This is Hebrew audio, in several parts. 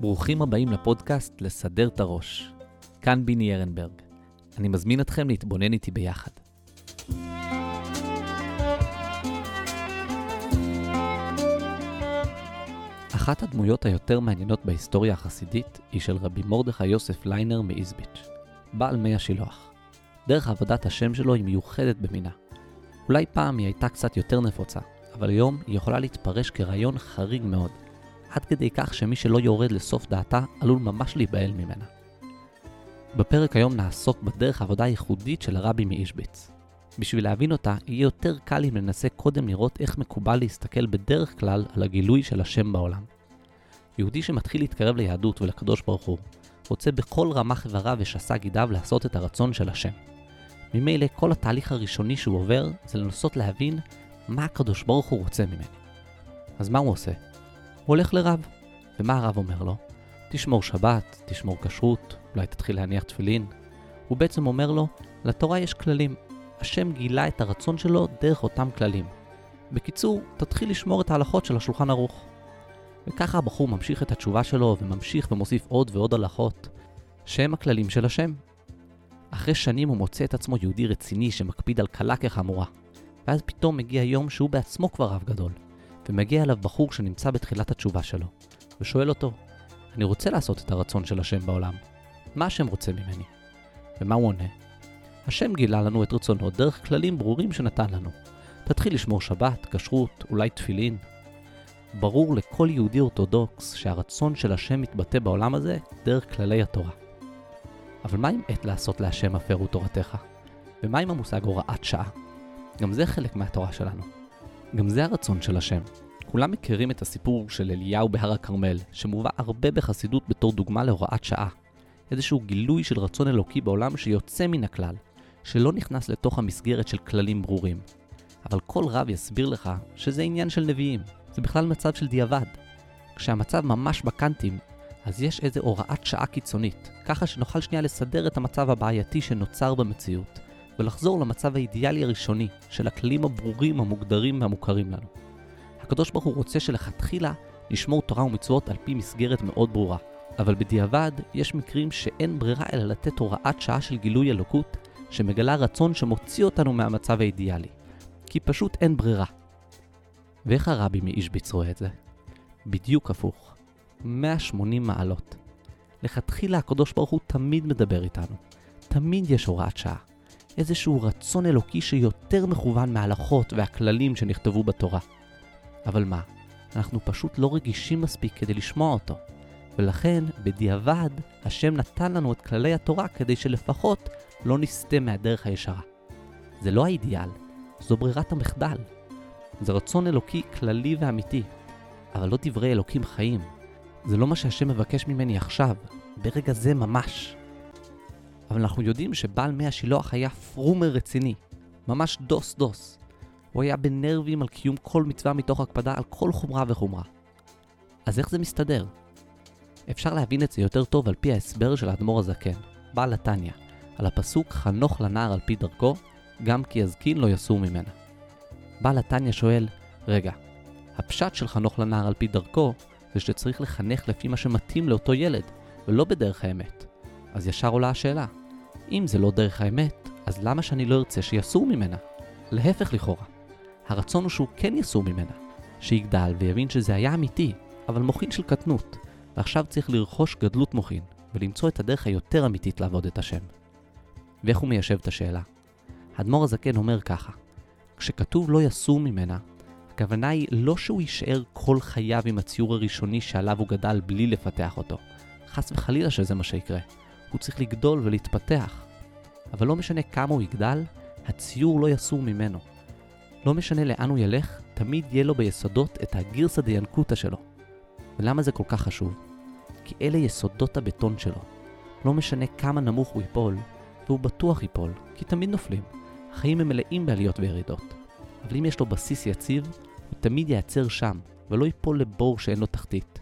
ברוכים הבאים לפודקאסט לסדר את הראש. כאן ביני ארנברג. אני מזמין אתכם להתבונן איתי ביחד. אחת הדמויות היותר מעניינות בהיסטוריה החסידית היא של רבי מרדכי יוסף ליינר מאיזביץ', בעל מי השילוח. דרך עבודת השם שלו היא מיוחדת במינה. אולי פעם היא הייתה קצת יותר נפוצה, אבל היום היא יכולה להתפרש כרעיון חריג מאוד, עד כדי כך שמי שלא יורד לסוף דעתה עלול ממש להיבהל ממנה. בפרק היום נעסוק בדרך העבודה הייחודית של הרבי מאישביץ. בשביל להבין אותה, יהיה יותר קל אם ננסה קודם לראות איך מקובל להסתכל בדרך כלל על הגילוי של השם בעולם. יהודי שמתחיל להתקרב ליהדות ולקדוש ברוך הוא, רוצה בכל רמ"ח איבריו ושס"ה גידיו לעשות את הרצון של השם. ממילא כל התהליך הראשוני שהוא עובר זה לנסות להבין מה הקדוש ברוך הוא רוצה ממני. אז מה הוא עושה? הוא הולך לרב. ומה הרב אומר לו? תשמור שבת, תשמור כשרות, אולי תתחיל להניח תפילין. הוא בעצם אומר לו, לתורה יש כללים. השם גילה את הרצון שלו דרך אותם כללים. בקיצור, תתחיל לשמור את ההלכות של השולחן ערוך. וככה הבחור ממשיך את התשובה שלו וממשיך ומוסיף עוד ועוד הלכות, שהם הכללים של השם. אחרי שנים הוא מוצא את עצמו יהודי רציני שמקפיד על קלה כחמורה. ואז פתאום מגיע יום שהוא בעצמו כבר רב גדול, ומגיע אליו בחור שנמצא בתחילת התשובה שלו, ושואל אותו, אני רוצה לעשות את הרצון של השם בעולם, מה השם רוצה ממני? ומה הוא עונה? השם גילה לנו את רצונו דרך כללים ברורים שנתן לנו. תתחיל לשמור שבת, כשרות, אולי תפילין. ברור לכל יהודי אורתודוקס שהרצון של השם מתבטא בעולם הזה דרך כללי התורה. אבל מה עם עת לעשות להשם הפרו תורתך? ומה עם המושג הוראת שעה? גם זה חלק מהתורה שלנו. גם זה הרצון של השם. כולם מכירים את הסיפור של אליהו בהר הכרמל, שמובא הרבה בחסידות בתור דוגמה להוראת שעה. איזשהו גילוי של רצון אלוקי בעולם שיוצא מן הכלל, שלא נכנס לתוך המסגרת של כללים ברורים. אבל כל רב יסביר לך שזה עניין של נביאים, זה בכלל מצב של דיעבד. כשהמצב ממש בקנטים, אז יש איזו הוראת שעה קיצונית, ככה שנוכל שנייה לסדר את המצב הבעייתי שנוצר במציאות, ולחזור למצב האידיאלי הראשוני של הכללים הברורים, המוגדרים והמוכרים לנו. הקדוש ברוך הוא רוצה שלכתחילה נשמור תורה ומצוות על פי מסגרת מאוד ברורה, אבל בדיעבד יש מקרים שאין ברירה אלא לתת הוראת שעה של גילוי אלוקות שמגלה רצון שמוציא אותנו מהמצב האידיאלי. כי פשוט אין ברירה. ואיך הרבי מאישביץ רואה את זה? בדיוק הפוך. 180 מעלות. לכתחילה הקדוש ברוך הוא תמיד מדבר איתנו. תמיד יש הוראת שעה. איזשהו רצון אלוקי שיותר מכוון מההלכות והכללים שנכתבו בתורה. אבל מה? אנחנו פשוט לא רגישים מספיק כדי לשמוע אותו. ולכן, בדיעבד, השם נתן לנו את כללי התורה כדי שלפחות לא נסטה מהדרך הישרה. זה לא האידיאל, זו ברירת המחדל. זה רצון אלוקי כללי ואמיתי, אבל לא דברי אלוקים חיים. זה לא מה שהשם מבקש ממני עכשיו, ברגע זה ממש. אבל אנחנו יודעים שבעל מי השילוח היה פרומר רציני, ממש דוס דוס. הוא היה בנרבים על קיום כל מצווה מתוך הקפדה על כל חומרה וחומרה. אז איך זה מסתדר? אפשר להבין את זה יותר טוב על פי ההסבר של האדמו"ר הזקן, בעל התניא, על הפסוק חנוך לנער על פי דרכו, גם כי יזקין לא יסור ממנה. בעל התניא שואל, רגע, הפשט של חנוך לנער על פי דרכו זה שצריך לחנך לפי מה שמתאים לאותו ילד, ולא בדרך האמת. אז ישר עולה השאלה, אם זה לא דרך האמת, אז למה שאני לא ארצה שיסור ממנה? להפך לכאורה. הרצון הוא שהוא כן יסור ממנה, שיגדל ויבין שזה היה אמיתי, אבל מוחין של קטנות, ועכשיו צריך לרכוש גדלות מוחין, ולמצוא את הדרך היותר אמיתית לעבוד את השם. ואיך הוא מיישב את השאלה? האדמו"ר הזקן אומר ככה, כשכתוב לא יסור ממנה, הכוונה היא לא שהוא יישאר כל חייו עם הציור הראשוני שעליו הוא גדל בלי לפתח אותו. חס וחלילה שזה מה שיקרה. הוא צריך לגדול ולהתפתח. אבל לא משנה כמה הוא יגדל, הציור לא יסור ממנו. לא משנה לאן הוא ילך, תמיד יהיה לו ביסודות את הגירסא דיאנקותא שלו. ולמה זה כל כך חשוב? כי אלה יסודות הבטון שלו. לא משנה כמה נמוך הוא ייפול, והוא בטוח ייפול, כי תמיד נופלים. החיים הם מלאים בעליות וירידות. אבל אם יש לו בסיס יציב, הוא תמיד ייעצר שם, ולא ייפול לבור שאין לו תחתית.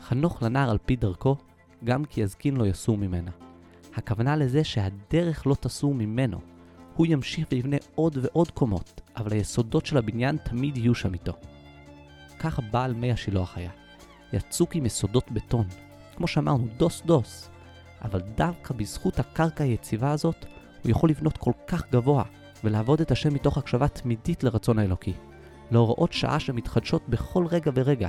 חנוך לנער על פי דרכו, גם כי יזקין לא יסור ממנה. הכוונה לזה שהדרך לא תסור ממנו. הוא ימשיך ויבנה עוד ועוד קומות, אבל היסודות של הבניין תמיד יהיו שם איתו. כך בעל מי השילוח היה. יצוק עם יסודות בטון, כמו שאמרנו, דוס דוס. אבל דווקא בזכות הקרקע היציבה הזאת, הוא יכול לבנות כל כך גבוה, ולעבוד את השם מתוך הקשבה תמידית לרצון האלוקי. להוראות שעה שמתחדשות בכל רגע ורגע.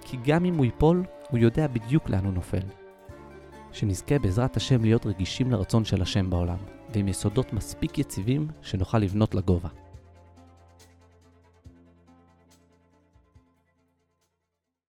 כי גם אם הוא ייפול, הוא יודע בדיוק לאן הוא נופל. שנזכה בעזרת השם להיות רגישים לרצון של השם בעולם, ועם יסודות מספיק יציבים שנוכל לבנות לגובה.